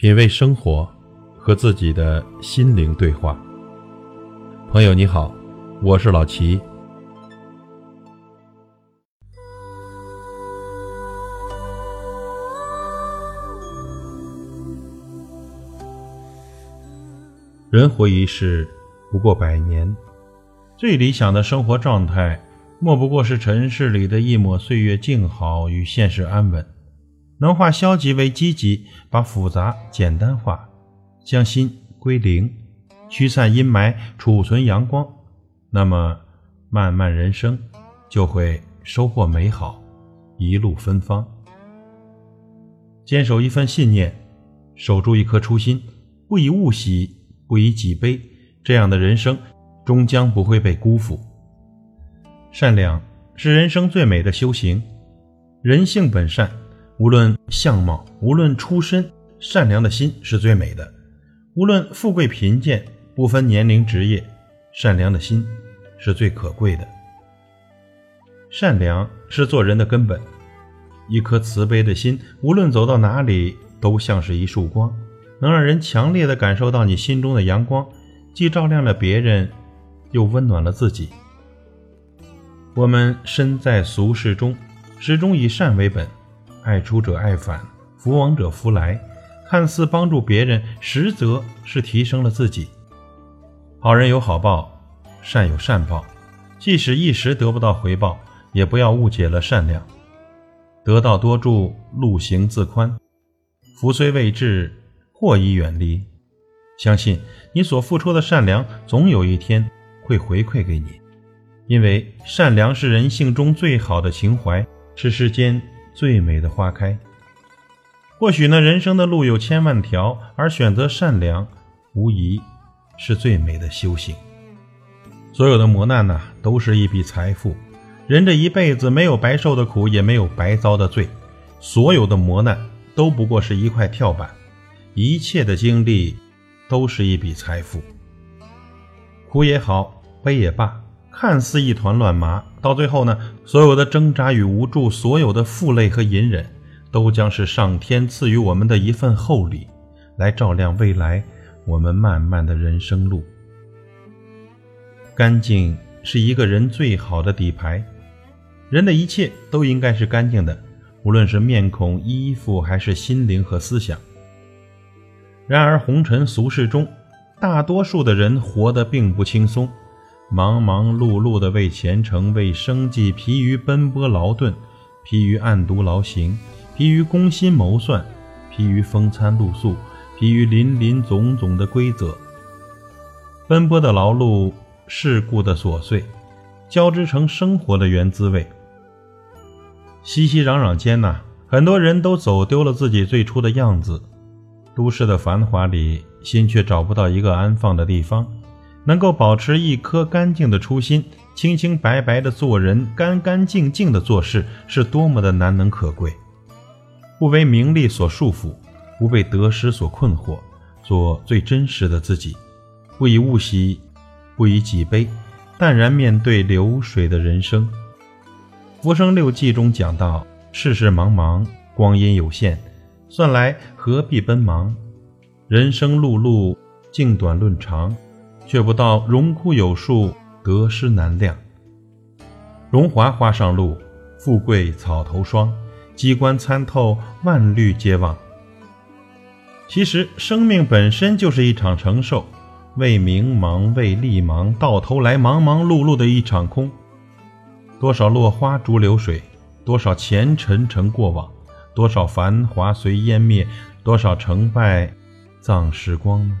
品味生活，和自己的心灵对话。朋友你好，我是老齐。人活一世，不过百年。最理想的生活状态，莫不过是尘世里的一抹岁月静好与现实安稳。能化消极为积极，把复杂简单化，将心归零，驱散阴霾，储存阳光，那么漫漫人生就会收获美好，一路芬芳。坚守一份信念，守住一颗初心，不以物喜，不以己悲，这样的人生终将不会被辜负。善良是人生最美的修行，人性本善。无论相貌，无论出身，善良的心是最美的；无论富贵贫贱，不分年龄职业，善良的心是最可贵的。善良是做人的根本，一颗慈悲的心，无论走到哪里，都像是一束光，能让人强烈的感受到你心中的阳光，既照亮了别人，又温暖了自己。我们身在俗世中，始终以善为本。爱出者爱返，福往者福来。看似帮助别人，实则是提升了自己。好人有好报，善有善报。即使一时得不到回报，也不要误解了善良。得道多助，路行自宽。福虽未至，祸已远离。相信你所付出的善良，总有一天会回馈给你。因为善良是人性中最好的情怀，是世间。最美的花开。或许呢，人生的路有千万条，而选择善良，无疑是最美的修行。所有的磨难呢，都是一笔财富。人这一辈子没有白受的苦，也没有白遭的罪。所有的磨难都不过是一块跳板，一切的经历都是一笔财富。苦也好，悲也罢。看似一团乱麻，到最后呢，所有的挣扎与无助，所有的负累和隐忍，都将是上天赐予我们的一份厚礼，来照亮未来我们漫漫的人生路。干净是一个人最好的底牌，人的一切都应该是干净的，无论是面孔、衣服，还是心灵和思想。然而红尘俗世中，大多数的人活得并不轻松。忙忙碌碌的为前程、为生计，疲于奔波劳顿，疲于暗读劳行，疲于攻心谋算，疲于风餐露宿，疲于林林总总的规则。奔波的劳碌，世故的琐碎，交织成生活的原滋味。熙熙攘攘间呐，很多人都走丢了自己最初的样子。都市的繁华里，心却找不到一个安放的地方。能够保持一颗干净的初心，清清白白的做人，干干净净的做事，是多么的难能可贵。不为名利所束缚，不被得失所困惑，做最真实的自己，不以物喜，不以己悲，淡然面对流水的人生。《浮生六记》中讲到：“世事茫茫，光阴有限，算来何必奔忙？人生碌碌，静短论长。”却不到荣枯有数，得失难量。荣华花上露，富贵草头霜。机关参透，万虑皆忘。其实，生命本身就是一场承受，为名忙，为利忙，到头来忙忙碌碌的一场空。多少落花逐流水，多少前尘成过往，多少繁华随烟灭，多少成败葬时光呢？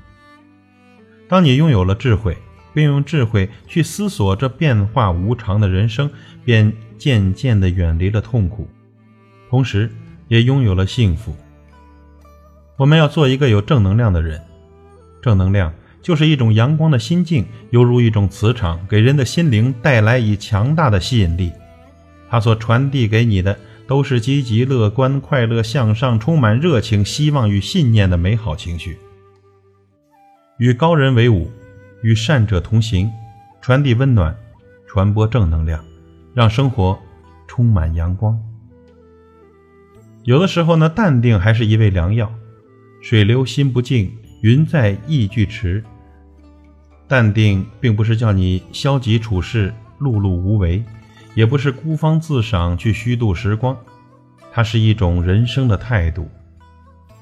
当你拥有了智慧，并用智慧去思索这变化无常的人生，便渐渐地远离了痛苦，同时也拥有了幸福。我们要做一个有正能量的人，正能量就是一种阳光的心境，犹如一种磁场，给人的心灵带来以强大的吸引力。它所传递给你的都是积极、乐观、快乐、向上、充满热情、希望与信念的美好情绪。与高人为伍，与善者同行，传递温暖，传播正能量，让生活充满阳光。有的时候呢，淡定还是一味良药。水流心不静，云在意俱迟。淡定并不是叫你消极处事、碌碌无为，也不是孤芳自赏去虚度时光，它是一种人生的态度。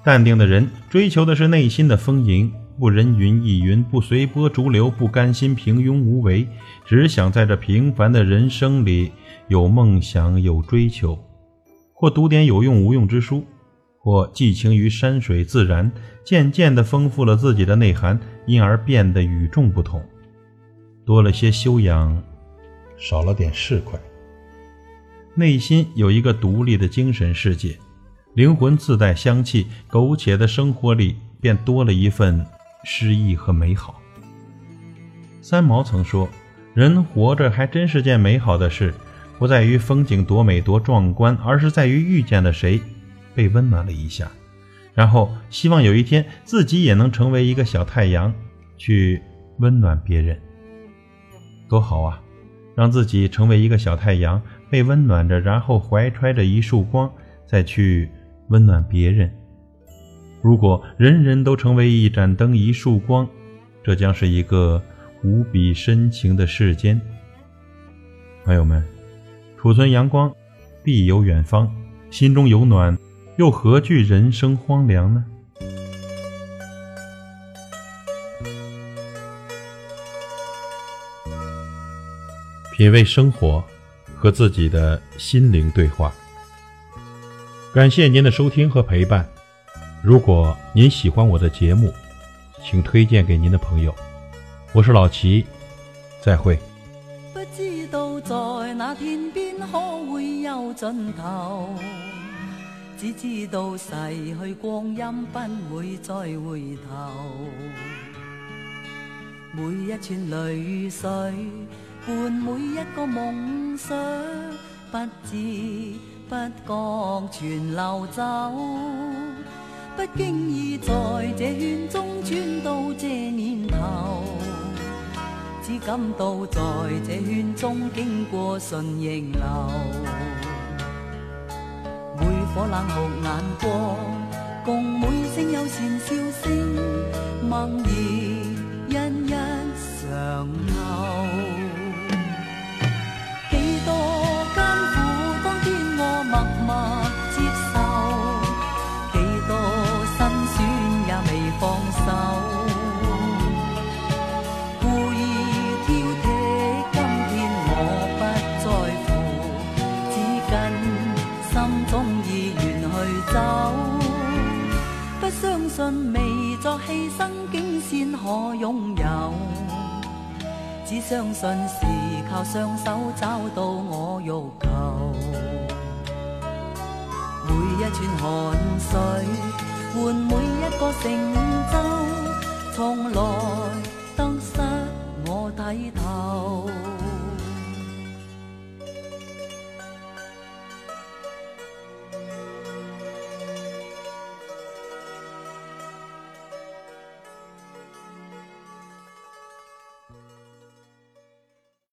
淡定的人追求的是内心的丰盈，不人云亦云，不随波逐流，不甘心平庸无为，只想在这平凡的人生里有梦想、有追求，或读点有用无用之书。或寄情于山水自然，渐渐地丰富了自己的内涵，因而变得与众不同，多了些修养，少了点市侩。内心有一个独立的精神世界，灵魂自带香气，苟且的生活里便多了一份诗意和美好。三毛曾说：“人活着还真是件美好的事，不在于风景多美多壮观，而是在于遇见了谁。”被温暖了一下，然后希望有一天自己也能成为一个小太阳，去温暖别人，多好啊！让自己成为一个小太阳，被温暖着，然后怀揣着一束光，再去温暖别人。如果人人都成为一盏灯、一束光，这将是一个无比深情的世间。朋友们，储存阳光，必有远方，心中有暖。又何惧人生荒凉呢？品味生活，和自己的心灵对话。感谢您的收听和陪伴。如果您喜欢我的节目，请推荐给您的朋友。我是老齐，再会。不知道在那天边可会有尽头。只知道逝去光阴不会再回头，每一串泪水伴每一个梦想，不知不觉全流走。不经意在这圈中转到这年头，只感到在这圈中经过顺逆流。每颗冷酷眼光，共每声友善笑声，梦儿一一上透。只相信是靠双手找到我欲求。每一串汗水换每一个成就，从来得失我睇透。